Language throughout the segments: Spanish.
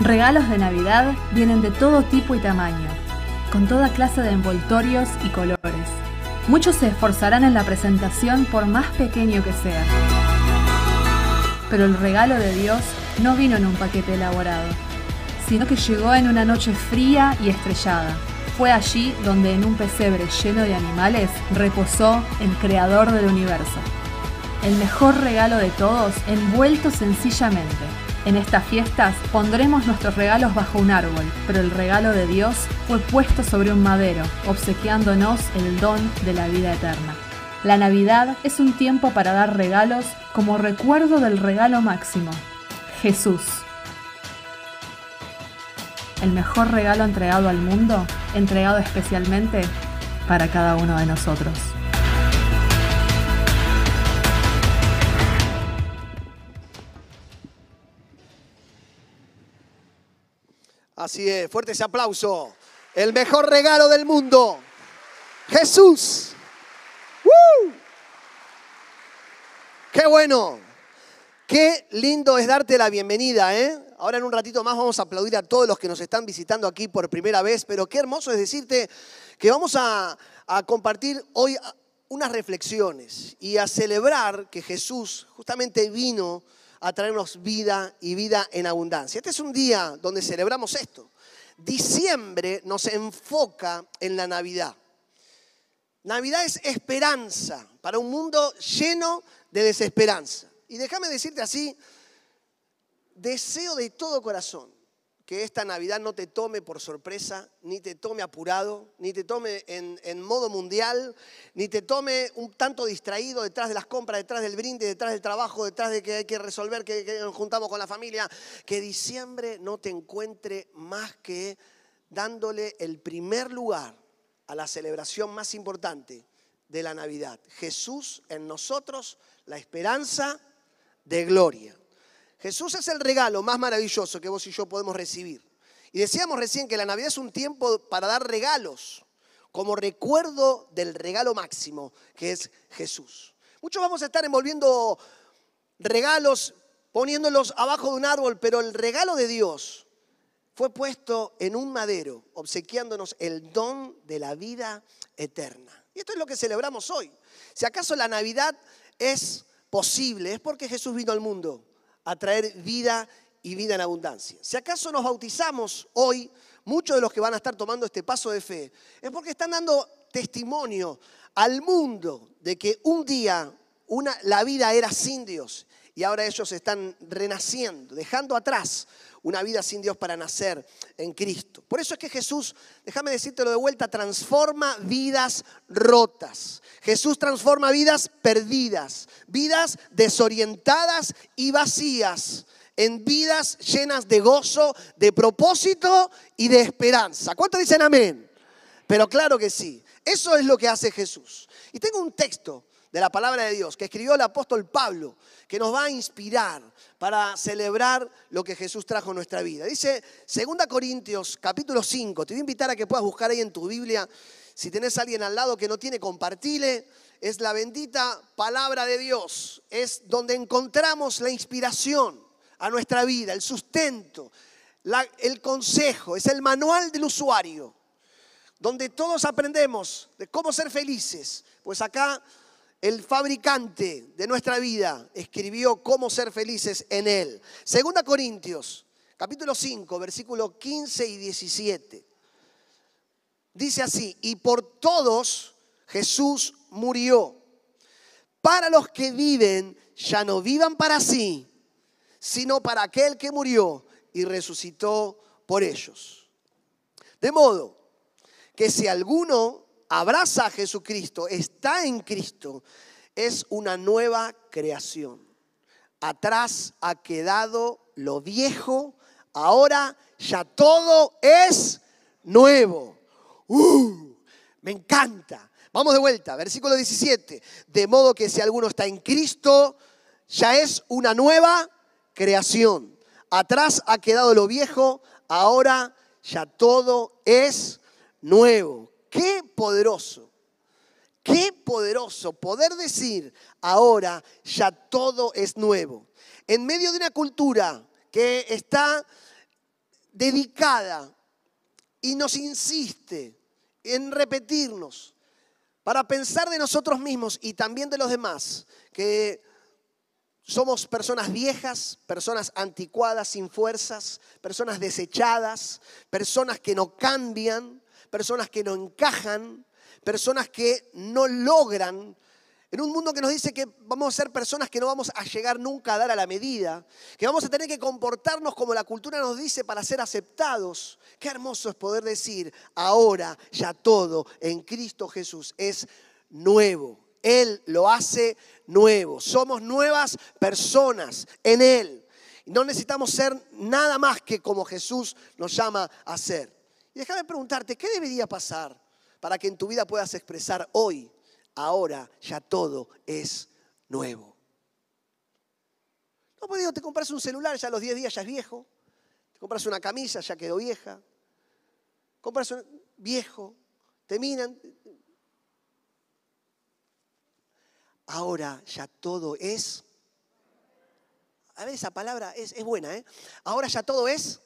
Regalos de Navidad vienen de todo tipo y tamaño, con toda clase de envoltorios y colores. Muchos se esforzarán en la presentación por más pequeño que sea. Pero el regalo de Dios no vino en un paquete elaborado, sino que llegó en una noche fría y estrellada. Fue allí donde en un pesebre lleno de animales reposó el creador del universo. El mejor regalo de todos, envuelto sencillamente en estas fiestas pondremos nuestros regalos bajo un árbol, pero el regalo de Dios fue puesto sobre un madero, obsequiándonos el don de la vida eterna. La Navidad es un tiempo para dar regalos como recuerdo del regalo máximo, Jesús. El mejor regalo entregado al mundo, entregado especialmente para cada uno de nosotros. Así es, fuerte ese aplauso. El mejor regalo del mundo. Jesús. ¡Woo! ¡Qué bueno! Qué lindo es darte la bienvenida, ¿eh? Ahora en un ratito más vamos a aplaudir a todos los que nos están visitando aquí por primera vez, pero qué hermoso es decirte que vamos a, a compartir hoy unas reflexiones y a celebrar que Jesús justamente vino a traernos vida y vida en abundancia. Este es un día donde celebramos esto. Diciembre nos enfoca en la Navidad. Navidad es esperanza para un mundo lleno de desesperanza. Y déjame decirte así, deseo de todo corazón que esta Navidad no te tome por sorpresa, ni te tome apurado, ni te tome en, modo mundial, ni te tome un tanto distraído detrás de las compras, detrás del brinde, detrás del trabajo, detrás de que hay que resolver, que, que nos juntamos con la familia. Que diciembre no te encuentre más que dándole el primer lugar a la celebración más importante de la Navidad. Jesús en nosotros, la esperanza de gloria. Jesús es el regalo más maravilloso que vos y yo podemos recibir. Y decíamos recién que la Navidad es un tiempo para dar regalos, como recuerdo del regalo máximo, que es Jesús. Muchos vamos a estar envolviendo regalos, poniéndolos abajo de un árbol, pero el regalo de Dios fue puesto en un madero, obsequiándonos el don de la vida eterna. Y esto es lo que celebramos hoy. Si acaso la Navidad es posible, es porque Jesús vino al mundo a traer vida y vida en abundancia. Si acaso nos bautizamos hoy, muchos de los que van a estar tomando este paso de fe, es porque están dando testimonio al mundo de que un día la vida era sin Dios y ahora ellos están renaciendo, dejando atrás una vida sin Dios para nacer en Cristo. Por eso es que Jesús, déjame decírtelo de vuelta, transforma vidas rotas. Jesús transforma vidas perdidas, vidas desorientadas y vacías en vidas llenas de gozo, de propósito y de esperanza. ¿Cuántos dicen amén? Pero claro que sí. Eso es lo que hace Jesús. Y tengo un texto de la palabra de Dios que escribió el apóstol Pablo, que nos va a inspirar para celebrar lo que Jesús trajo en nuestra vida. Dice 2 Corintios capítulo 5, te voy a invitar a que puedas buscar ahí en tu Biblia, si tenés a alguien al lado que no tiene, compartile. Es la bendita palabra de Dios, es donde encontramos la inspiración a nuestra vida, el sustento, el consejo, es el manual del usuario, donde todos aprendemos de cómo ser felices. Pues acá el fabricante de nuestra vida, escribió cómo ser felices en Él. Segunda Corintios, capítulo 5, versículo 15 y 17. Dice así, y por todos Jesús murió. Para los que viven, ya no vivan para sí, sino para aquel que murió y resucitó por ellos. De modo que si alguno abraza a Jesucristo, está en Cristo, es una nueva creación. Atrás ha quedado lo viejo, ahora ya todo es nuevo. Uh, me encanta. Vamos de vuelta, versículo 17. De modo que si alguno está en Cristo, ya es una nueva creación. Atrás ha quedado lo viejo, ahora ya todo es nuevo. Qué poderoso, qué poderoso poder decir ahora ya todo es nuevo. En medio de una cultura que está dedicada y nos insiste en repetirnos para pensar de nosotros mismos y también de los demás que somos personas viejas, personas anticuadas, sin fuerzas, personas desechadas, personas que no cambian, personas que no encajan, personas que no logran en un mundo que nos dice que vamos a ser personas que no vamos a llegar nunca a dar a la medida, que vamos a tener que comportarnos como la cultura nos dice para ser aceptados. Qué hermoso es poder decir, ahora ya todo en Cristo Jesús es nuevo. Él lo hace nuevo. Somos nuevas personas en Él. No necesitamos ser nada más que como Jesús nos llama a ser. Y déjame preguntarte, ¿qué debería pasar para que en tu vida puedas expresar hoy ahora ya todo es nuevo. No, pues te compras un celular, ya a los 10 días ya es viejo. Te compras una camisa, ya quedó vieja. Compras un viejo, te miran. Ahora ya todo es. A ver, esa palabra es, es buena, ¿eh? Ahora ya todo es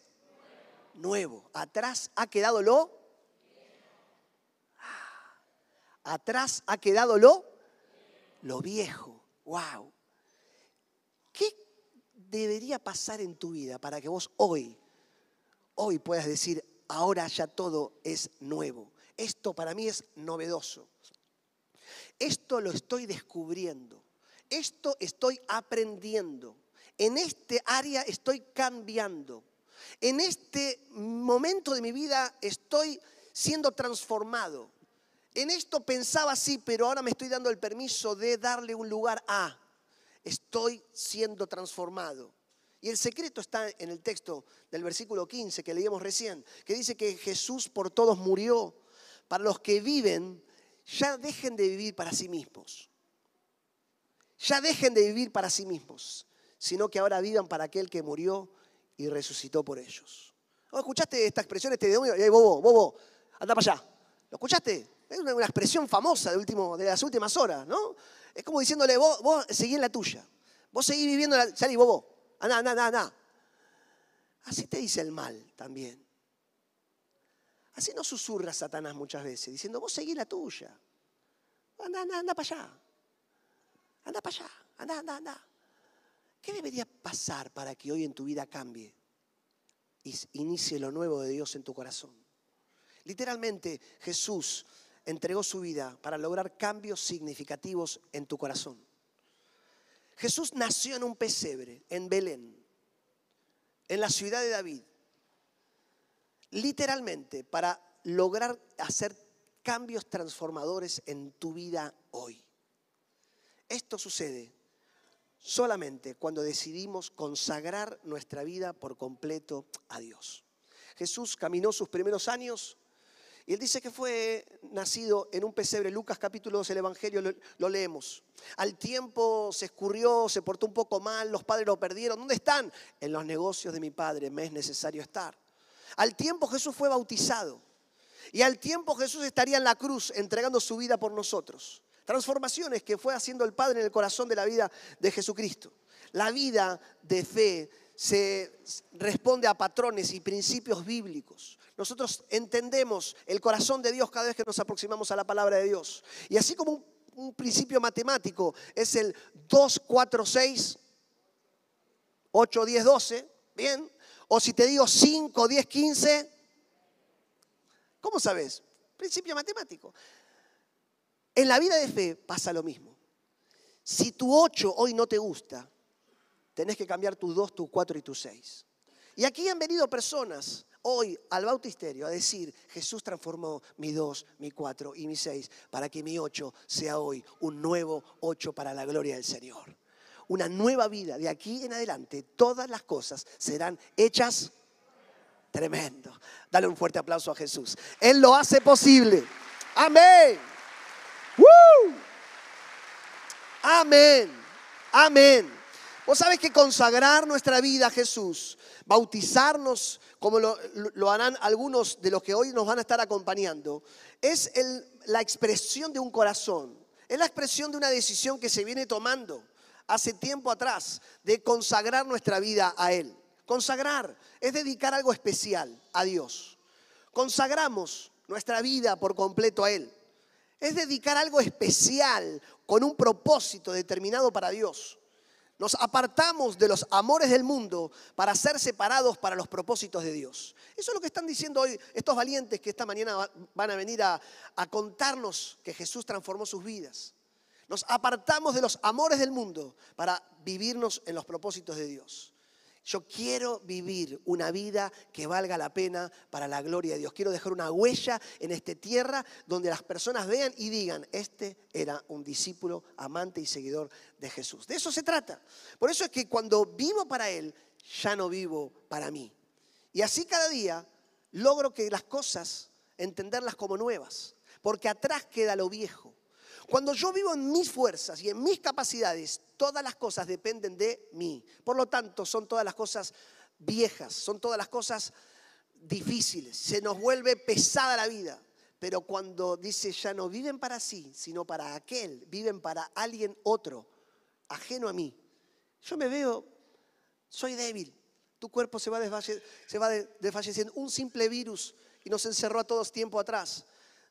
nuevo. Atrás ha quedado lo Atrás ha quedado lo, lo viejo. ¡Wow! ¿Qué debería pasar en tu vida para que vos hoy, hoy puedas decir, ahora ya todo es nuevo? Esto para mí es novedoso. Esto lo estoy descubriendo. Esto estoy aprendiendo. En este área estoy cambiando. En este momento de mi vida estoy siendo transformado. En esto pensaba así, pero ahora me estoy dando el permiso de darle un lugar a. Estoy siendo transformado. Y el secreto está en el texto del versículo 15 que leíamos recién, que dice que Jesús por todos murió. Para los que viven, ya dejen de vivir para sí mismos. Ya dejen de vivir para sí mismos, sino que ahora vivan para aquel que murió y resucitó por ellos. ¿Oh, ¿Escuchaste esta expresión, este demonio? Eh, bobo, bobo, anda para allá. ¿Lo escuchaste? Es una, expresión famosa de, último, de las últimas horas, ¿no? Es como diciéndole, vos, vos seguí la tuya. Vos seguís viviendo, la, salí, vos, vos. Andá, andá, andá, Así te dice el mal también. Así nos susurra Satanás muchas veces, diciendo, vos seguí la tuya. Anda, anda, anda para allá. Anda para allá. Anda, anda, anda. ¿Qué debería pasar para que hoy en tu vida cambie y inicie lo nuevo de Dios en tu corazón? Literalmente Jesús entregó su vida para lograr cambios significativos en tu corazón. Jesús nació en un pesebre, en Belén, en la ciudad de David, literalmente para lograr hacer cambios transformadores en tu vida hoy. Esto sucede solamente cuando decidimos consagrar nuestra vida por completo a Dios. Jesús caminó sus primeros años y él dice que fue nacido en un pesebre. Lucas capítulo 2, el Evangelio lo, leemos. Al tiempo se escurrió, se portó un poco mal, los padres lo perdieron. ¿Dónde están? En los negocios de mi padre, me es necesario estar. Al tiempo Jesús fue bautizado. Y al tiempo Jesús estaría en la cruz entregando su vida por nosotros. Transformaciones que fue haciendo el Padre en el corazón de la vida de Jesucristo. La vida de fe se responde a patrones y principios bíblicos. Nosotros entendemos el corazón de Dios cada vez que nos aproximamos a la palabra de Dios. Y así como un, principio matemático es el 2, 4, 6, 8, 10, 12, ¿bien? O si te digo 5, 10, 15, ¿cómo sabes? Principio matemático. En la vida de fe pasa lo mismo. Si tu 8 hoy no te gusta, tenés que cambiar tu 2, tu 4 y tu 6. Y aquí han venido personas hoy al bautisterio a decir, Jesús transformó mi 2, mi 4 y mi 6 para que mi 8 sea hoy un nuevo 8 para la gloria del Señor. Una nueva vida. De aquí en adelante todas las cosas serán hechas tremendo. Dale un fuerte aplauso a Jesús. Él lo hace posible. Amén. Amén. Amén. Vos sabés que consagrar nuestra vida a Jesús, bautizarnos como lo, harán algunos de los que hoy nos van a estar acompañando, es la expresión de un corazón, es la expresión de una decisión que se viene tomando hace tiempo atrás de consagrar nuestra vida a Él. Consagrar es dedicar algo especial a Dios. Consagramos nuestra vida por completo a Él. Es dedicar algo especial con un propósito determinado para Dios. Nos apartamos de los amores del mundo para ser separados para los propósitos de Dios. Eso es lo que están diciendo hoy estos valientes que esta mañana van a venir a, contarnos que Jesús transformó sus vidas. Nos apartamos de los amores del mundo para vivirnos en los propósitos de Dios. Yo quiero vivir una vida que valga la pena para la gloria de Dios. Quiero dejar una huella en esta tierra donde las personas vean y digan, este era un discípulo amante y seguidor de Jesús. De eso se trata. Por eso es que cuando vivo para Él, ya no vivo para mí. Y así cada día logro que las cosas, entenderlas como nuevas, porque atrás queda lo viejo. Cuando yo vivo en mis fuerzas y en mis capacidades, todas las cosas dependen de mí. Por lo tanto, son todas las cosas viejas, son todas las cosas difíciles. Se nos vuelve pesada la vida. Pero cuando dice ya no viven para sí, sino para aquel, viven para alguien otro, ajeno a mí. Yo me veo, soy débil. Tu cuerpo se va, se va desfalleciendo. Un simple virus y nos encerró a todos tiempo atrás.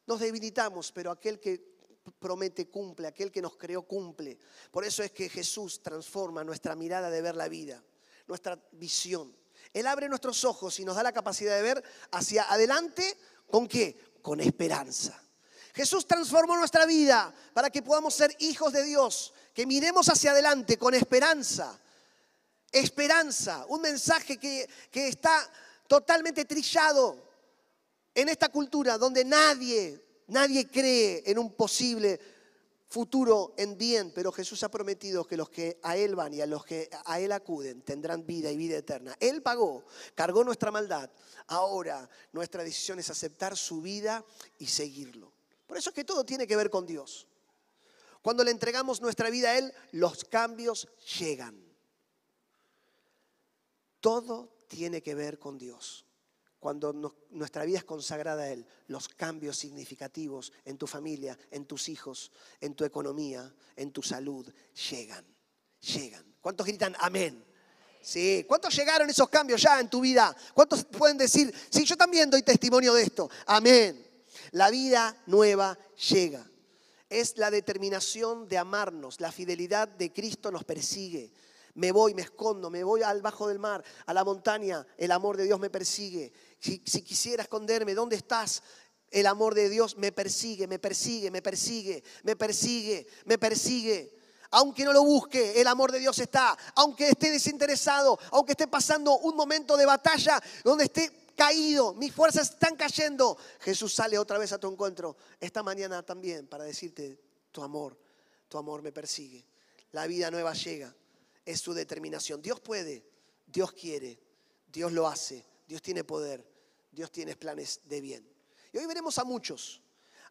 Nos debilitamos, pero aquel que promete cumple, aquel que nos creó cumple. Por eso es que Jesús transforma nuestra mirada de ver la vida, nuestra visión. Él abre nuestros ojos y nos da la capacidad de ver hacia adelante con qué? Con esperanza. Jesús transformó nuestra vida para que podamos ser hijos de Dios, que miremos hacia adelante con esperanza. Esperanza, un mensaje que, que está totalmente trillado en esta cultura donde nadie Nadie cree en un posible futuro en bien, pero Jesús ha prometido que los que a Él van y a los que a Él acuden tendrán vida y vida eterna. Él pagó, cargó nuestra maldad. Ahora nuestra decisión es aceptar su vida y seguirlo. Por eso es que todo tiene que ver con Dios. Cuando le entregamos nuestra vida a Él, los cambios llegan. Todo tiene que ver con Dios cuando nuestra vida es consagrada a Él, los cambios significativos en tu familia, en tus hijos, en tu economía, en tu salud, llegan, llegan. ¿Cuántos gritan amén? Sí, ¿cuántos llegaron esos cambios ya en tu vida? ¿Cuántos pueden decir, sí, yo también doy testimonio de esto? Amén. La vida nueva llega. Es la determinación de amarnos. La fidelidad de Cristo nos persigue me voy, me escondo, me voy al bajo del mar, a la montaña, el amor de Dios me persigue. Si, quisiera esconderme, ¿dónde estás? El amor de Dios me persigue, me persigue, me persigue, me persigue, me persigue. Aunque no lo busque, el amor de Dios está. Aunque esté desinteresado, aunque esté pasando un momento de batalla donde esté caído, mis fuerzas están cayendo, Jesús sale otra vez a tu encuentro esta mañana también para decirte, tu amor, tu amor me persigue. La vida nueva llega es su determinación. Dios puede, Dios quiere, Dios lo hace, Dios tiene poder, Dios tiene planes de bien. Y hoy veremos a muchos,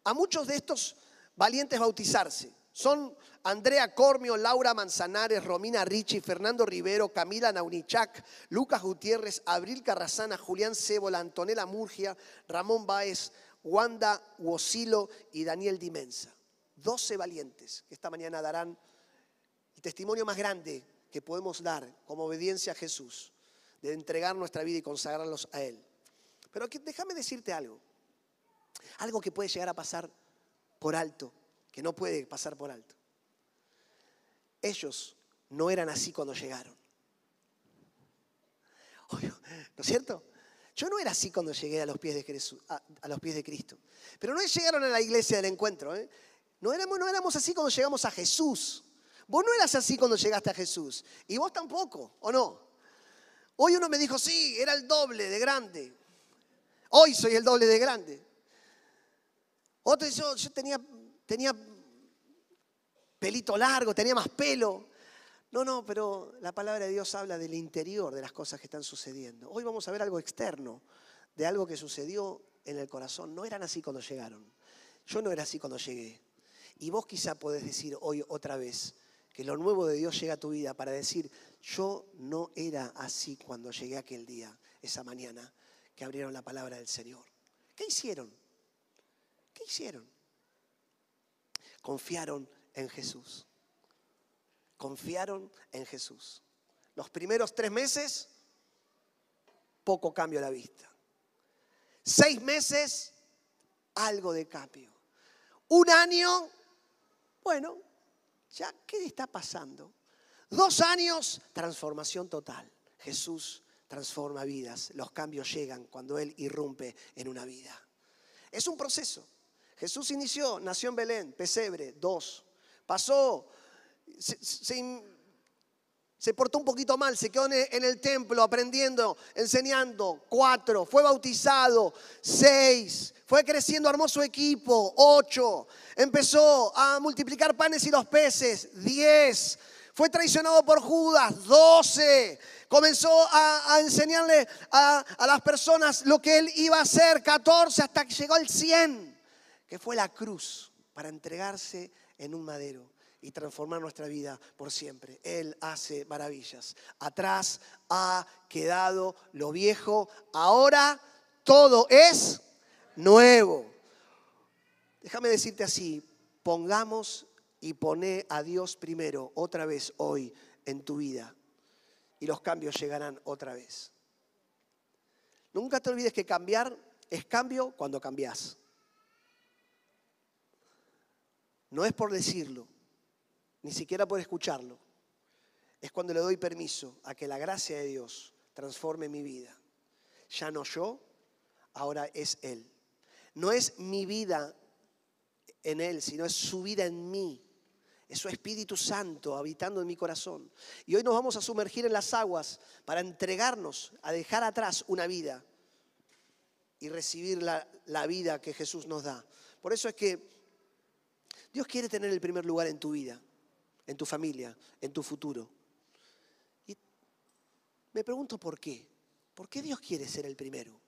a muchos de estos valientes bautizarse. Son Andrea Cormio, Laura Manzanares, Romina Ricci, Fernando Rivero, Camila Naunichac, Lucas Gutiérrez, Abril Carrazana, Julián Cébola, Antonella Murgia, Ramón Báez, Wanda Huosilo y Daniel Dimensa. Doce valientes que esta mañana darán el testimonio más grande que podemos dar como obediencia a Jesús, de entregar nuestra vida y consagrarlos a Él. Pero déjame decirte algo, algo que puede llegar a pasar por alto, que no puede pasar por alto. Ellos no eran así cuando llegaron. ¿No es cierto? Yo no era así cuando llegué a los pies de, a, los pies de Cristo. Pero no llegaron a la iglesia del encuentro. ¿eh? No, éramos, no éramos así cuando llegamos a Jesús. Vos no eras así cuando llegaste a Jesús. Y vos tampoco, ¿o no? Hoy uno me dijo, sí, era el doble de grande. Hoy soy el doble de grande. Otro yo, yo tenía, tenía pelito largo, tenía más pelo. No, no, pero la palabra de Dios habla del interior de las cosas que están sucediendo. Hoy vamos a ver algo externo, de algo que sucedió en el corazón. No eran así cuando llegaron. Yo no era así cuando llegué. Y vos quizá podés decir hoy otra vez, que lo nuevo de Dios llega a tu vida para decir, yo no era así cuando llegué aquel día, esa mañana, que abrieron la palabra del Señor. ¿Qué hicieron? ¿Qué hicieron? Confiaron en Jesús. Confiaron en Jesús. Los primeros tres meses poco cambio a la vista. Seis meses, algo de cambio. Un año, bueno, ya, ¿qué está pasando? Dos años, transformación total. Jesús transforma vidas. Los cambios llegan cuando Él irrumpe en una vida. Es un proceso. Jesús inició, nació en Belén, pesebre, dos. Pasó, se, se, portó un poquito mal, se quedó en el templo aprendiendo, enseñando, cuatro. Fue bautizado, seis. Fue creciendo, armó su equipo, ocho. Empezó a multiplicar panes y los peces, diez. Fue traicionado por Judas, doce comenzó a, enseñarle a, a, las personas lo que él iba a hacer, 14 hasta que llegó al 100, que fue la cruz para entregarse en un madero y transformar nuestra vida por siempre. Él hace maravillas. Atrás ha quedado lo viejo, ahora todo es nuevo. Déjame decirte así, pongamos y poné a Dios primero otra vez hoy en tu vida y los cambios llegarán otra vez. Nunca te olvides que cambiar es cambio cuando cambias. No es por decirlo, ni siquiera por escucharlo. Es cuando le doy permiso a que la gracia de Dios transforme mi vida. Ya no yo, ahora es Él. No es mi vida en Él, sino es su vida en mí es su Espíritu Santo habitando en mi corazón. Y hoy nos vamos a sumergir en las aguas para entregarnos, a dejar atrás una vida y recibir la, la, vida que Jesús nos da. Por eso es que Dios quiere tener el primer lugar en tu vida, en tu familia, en tu futuro. Y me pregunto por qué. ¿Por qué Dios quiere ser el primero?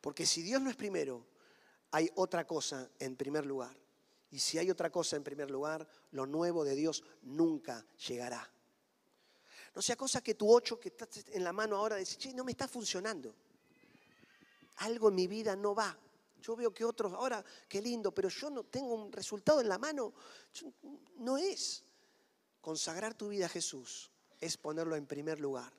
Porque si Dios no es primero, hay otra cosa en primer lugar. Y si hay otra cosa en primer lugar, lo nuevo de Dios nunca llegará. No sea cosa que tu ocho que estás en la mano ahora dice, che, no me está funcionando. Algo en mi vida no va. Yo veo que otros, ahora, qué lindo, pero yo no tengo un resultado en la mano. No es. Consagrar tu vida a Jesús es ponerlo en primer lugar.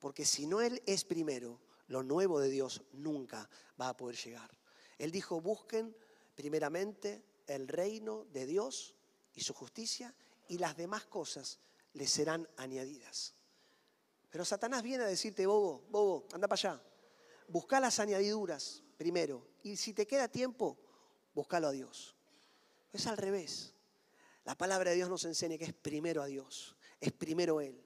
Porque si no Él es primero, lo nuevo de Dios nunca va a poder llegar. Él dijo, busquen primeramente el reino de Dios y su justicia y las demás cosas le serán añadidas. Pero Satanás viene a decirte, bobo, bobo, anda para allá. Busca las añadiduras primero. Y si te queda tiempo, búscalo a Dios. Es al revés. La palabra de Dios nos enseña que es primero a Dios. Es primero Él.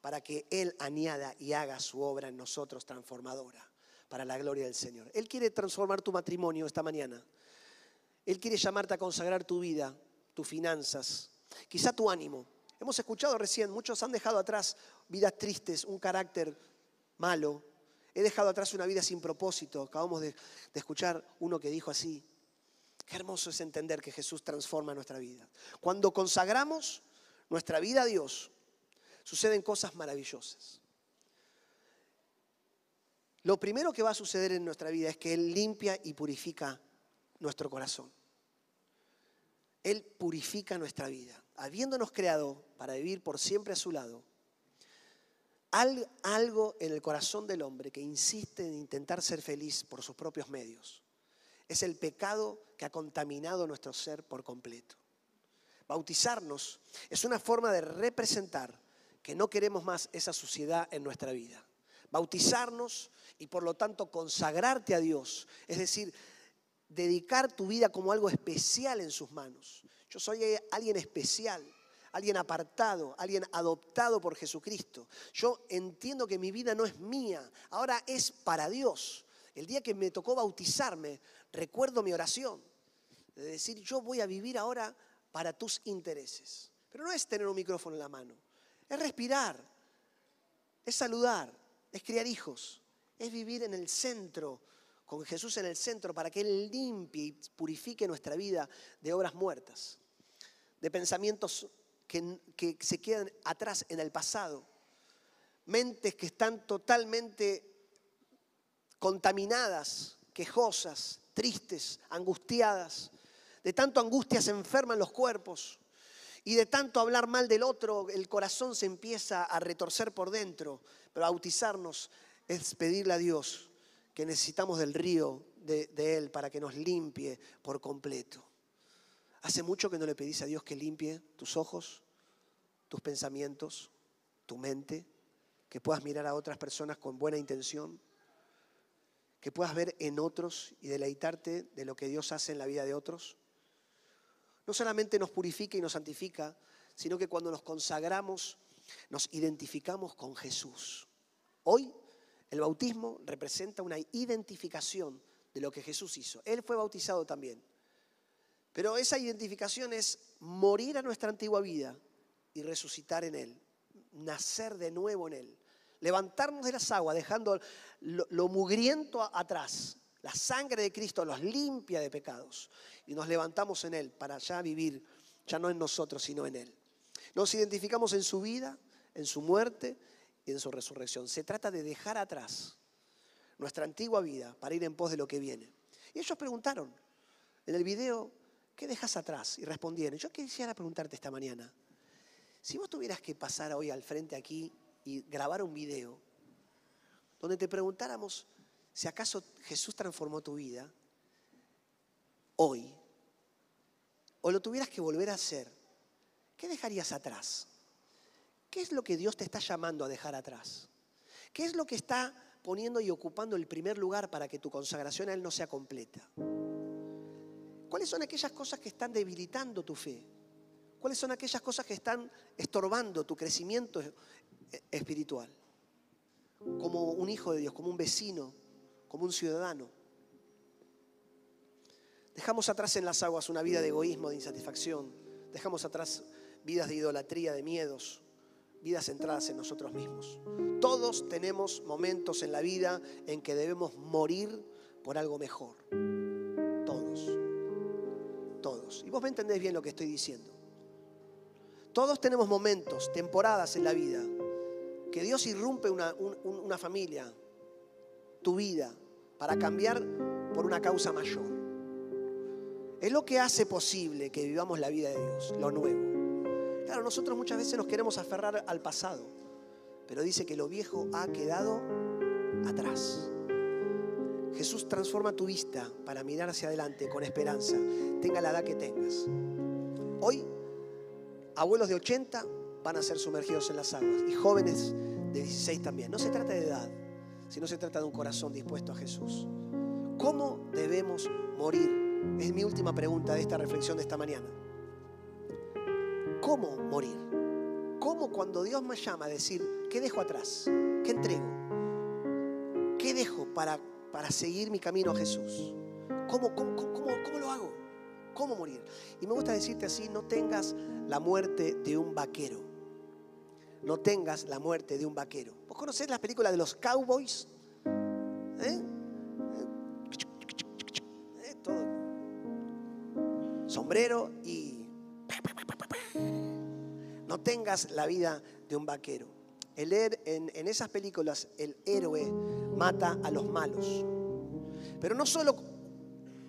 Para que Él añada y haga su obra en nosotros transformadora. Para la gloria del Señor. Él quiere transformar tu matrimonio esta mañana. Él quiere llamarte a consagrar tu vida, tus finanzas, quizá tu ánimo. Hemos escuchado recién, muchos han dejado atrás vidas tristes, un carácter malo. He dejado atrás una vida sin propósito. Acabamos de, escuchar uno que dijo así. Qué hermoso es entender que Jesús transforma nuestra vida. Cuando consagramos nuestra vida a Dios, suceden cosas maravillosas. Lo primero que va a suceder en nuestra vida es que Él limpia y purifica nuestro corazón. Él purifica nuestra vida. Habiéndonos creado para vivir por siempre a su lado, algo en el corazón del hombre que insiste en intentar ser feliz por sus propios medios. Es el pecado que ha contaminado nuestro ser por completo. Bautizarnos es una forma de representar que no queremos más esa suciedad en nuestra vida. Bautizarnos y por lo tanto consagrarte a Dios, es decir, dedicar tu vida como algo especial en sus manos. Yo soy alguien especial, alguien apartado, alguien adoptado por Jesucristo. Yo entiendo que mi vida no es mía, ahora es para Dios. El día que me tocó bautizarme, recuerdo mi oración, de decir, yo voy a vivir ahora para tus intereses. Pero no es tener un micrófono en la mano, es respirar, es saludar, es criar hijos, es vivir en el centro con Jesús en el centro para que Él limpie y purifique nuestra vida de obras muertas, de pensamientos que, que se quedan atrás en el pasado, mentes que están totalmente contaminadas, quejosas, tristes, angustiadas. De tanto angustia se enferman los cuerpos y de tanto hablar mal del otro, el corazón se empieza a retorcer por dentro. Pero bautizarnos es pedirle a Dios que necesitamos del río de, de Él para que nos limpie por completo. ¿Hace mucho que no le pedís a Dios que limpie tus ojos, tus pensamientos, tu mente? Que puedas mirar a otras personas con buena intención, que puedas ver en otros y deleitarte de lo que Dios hace en la vida de otros. No solamente nos purifica y nos santifica, sino que cuando nos consagramos nos identificamos con Jesús. Hoy el bautismo representa una identificación de lo que Jesús hizo. Él fue bautizado también. Pero esa identificación es morir a nuestra antigua vida y resucitar en Él, nacer de nuevo en Él, levantarnos de las aguas, dejando lo, mugriento atrás. La sangre de Cristo nos limpia de pecados y nos levantamos en Él para ya vivir, ya no en nosotros, sino en Él. Nos identificamos en su vida, en su muerte y en su resurrección. Se trata de dejar atrás nuestra antigua vida para ir en pos de lo que viene. Y ellos preguntaron en el video, ¿qué dejas atrás? Y respondieron, yo quisiera preguntarte esta mañana, si vos tuvieras que pasar hoy al frente aquí y grabar un video donde te preguntáramos si acaso Jesús transformó tu vida hoy, o lo tuvieras que volver a hacer, ¿qué dejarías atrás? ¿Qué es lo que Dios te está llamando a dejar atrás? ¿Qué es lo que está poniendo y ocupando el primer lugar para que tu consagración a Él no sea completa? ¿Cuáles son aquellas cosas que están debilitando tu fe? ¿Cuáles son aquellas cosas que están estorbando tu crecimiento espiritual? Como un hijo de Dios, como un vecino, como un ciudadano. Dejamos atrás en las aguas una vida de egoísmo, de insatisfacción. Dejamos atrás vidas de idolatría, de miedos, vidas centradas en nosotros mismos. Todos tenemos momentos en la vida en que debemos morir por algo mejor. Y vos me entendés bien lo que estoy diciendo. Todos tenemos momentos, temporadas en la vida, que Dios irrumpe una, una familia, tu vida, para cambiar por una causa mayor. Es lo que hace posible que vivamos la vida de Dios, lo nuevo. Claro, nosotros muchas veces nos queremos aferrar al pasado, pero dice que lo viejo ha quedado atrás. Jesús transforma tu vista para mirar hacia adelante con esperanza, tenga la edad que tengas. Hoy, abuelos de 80 van a ser sumergidos en las aguas y jóvenes de 16 también. No se trata de edad, sino se trata de un corazón dispuesto a Jesús. ¿Cómo debemos morir? Es mi última pregunta de esta reflexión de esta mañana. ¿Cómo morir? ¿Cómo cuando Dios me llama a decir, ¿qué dejo atrás? ¿Qué entrego? ¿Qué dejo para para seguir mi camino a Jesús? ¿Cómo, cómo, cómo, lo hago? ¿Cómo morir? Y me gusta decirte así, no tengas la muerte de un vaquero. No tengas la muerte de un vaquero. ¿Vos conocés las películas de los cowboys? ¿Eh? ¿Eh? Todo. Sombrero y... No tengas la vida de un vaquero. El, en, en esas películas el héroe mata a los malos. Pero no solo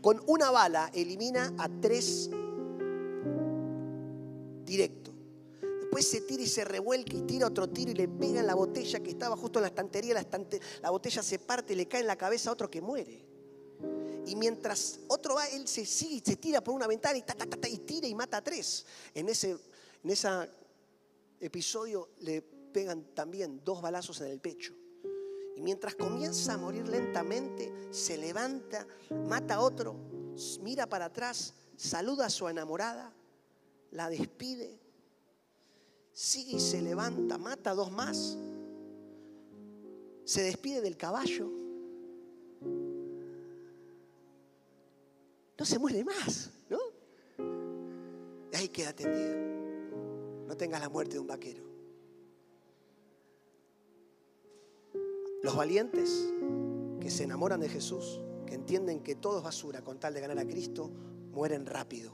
con una bala elimina a tres directo. Después se tira y se revuelca y tira otro tiro y le pega en la botella que estaba justo en la estantería. La, la botella se parte y le cae en la cabeza a otro que muere. Y mientras otro va, él se sigue, se tira por una ventana y, y tira y mata a tres. En ese, en ese episodio le pegan también dos balazos en el pecho. Y mientras comienza a morir lentamente, se levanta, mata a otro, mira para atrás, saluda a su enamorada, la despide, sigue y se levanta, mata a dos más, se despide del caballo. No se muere más, ¿no? Y ahí queda tendido. No tengas la muerte de un vaquero. Los valientes que se enamoran de Jesús, que entienden que todo es basura con tal de ganar a Cristo, mueren rápido.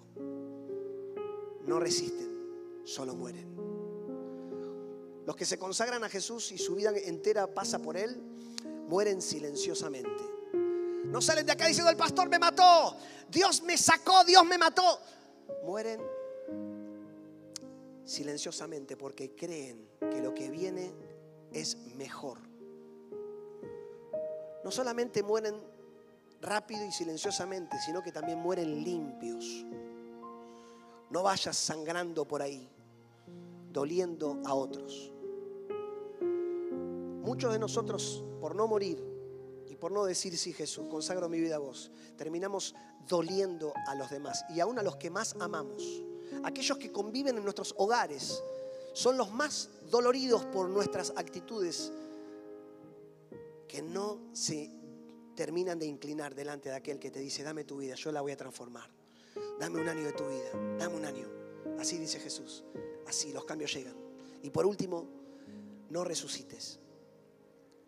No resisten, solo mueren. Los que se consagran a Jesús y su vida entera pasa por Él, mueren silenciosamente. No salen de acá diciendo, el pastor me mató, Dios me sacó, Dios me mató. Mueren silenciosamente porque creen que lo que viene es mejor no solamente mueren rápido y silenciosamente, sino que también mueren limpios. No vayas sangrando por ahí, doliendo a otros. Muchos de nosotros, por no morir y por no decir sí Jesús, consagro mi vida a vos, terminamos doliendo a los demás y aún a los que más amamos. Aquellos que conviven en nuestros hogares son los más doloridos por nuestras actitudes que no se terminan de inclinar delante de aquel que te dice, dame tu vida, yo la voy a transformar. Dame un año de tu vida, dame un año. Así dice Jesús. Así los cambios llegan. Y por último, no resucites.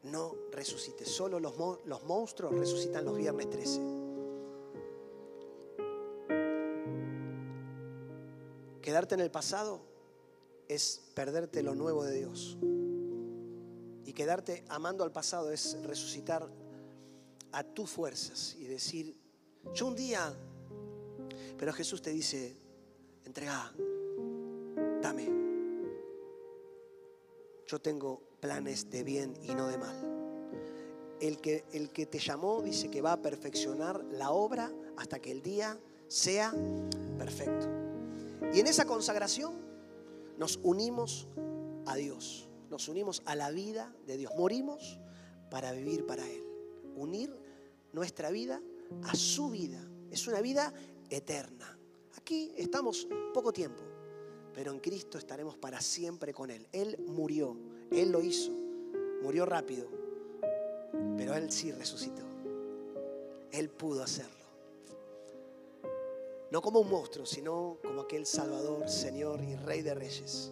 No resucites. Solo los, los monstruos resucitan los viernes 13. Quedarte en el pasado es perderte lo nuevo de Dios. Y quedarte amando al pasado es resucitar a tus fuerzas y decir, yo un día, pero Jesús te dice, entrega, dame. Yo tengo planes de bien y no de mal. El que, el que te llamó dice que va a perfeccionar la obra hasta que el día sea perfecto. Y en esa consagración nos unimos a Dios, nos unimos a la vida de Dios, morimos para vivir para Él, unir nuestra vida a su vida. Es una vida eterna. Aquí estamos poco tiempo, pero en Cristo estaremos para siempre con Él. Él murió, Él lo hizo, murió rápido, pero Él sí resucitó. Él pudo hacerlo. No como un monstruo, sino como aquel Salvador, Señor y Rey de Reyes.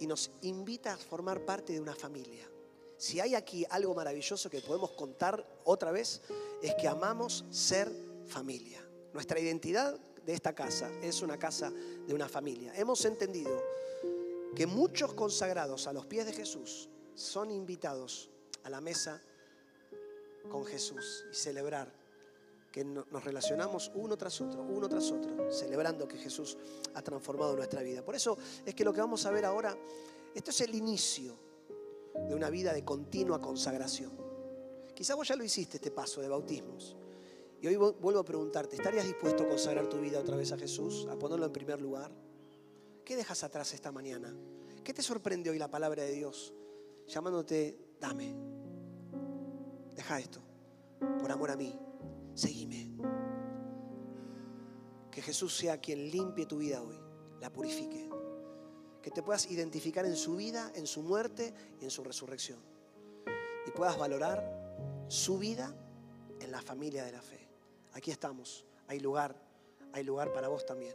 Y nos invita a formar parte de una familia. Si hay aquí algo maravilloso que podemos contar otra vez, es que amamos ser familia. Nuestra identidad de esta casa es una casa de una familia. Hemos entendido que muchos consagrados a los pies de Jesús son invitados a la mesa con Jesús y celebrar que nos relacionamos uno tras otro, uno tras otro, celebrando que Jesús ha transformado nuestra vida. Por eso es que lo que vamos a ver ahora, esto es el inicio de una vida de continua consagración. Quizá vos ya lo hiciste este paso de bautismos. Y hoy vuelvo a preguntarte, ¿estarías dispuesto a consagrar tu vida otra vez a Jesús, a ponerlo en primer lugar? ¿Qué dejas atrás esta mañana? ¿Qué te sorprende hoy la palabra de Dios? Llamándote, dame, deja esto, por amor a mí, seguime. Que Jesús sea quien limpie tu vida hoy, la purifique que te puedas identificar en su vida, en su muerte y en su resurrección. Y puedas valorar su vida en la familia de la fe. Aquí estamos, hay lugar, hay lugar para vos también.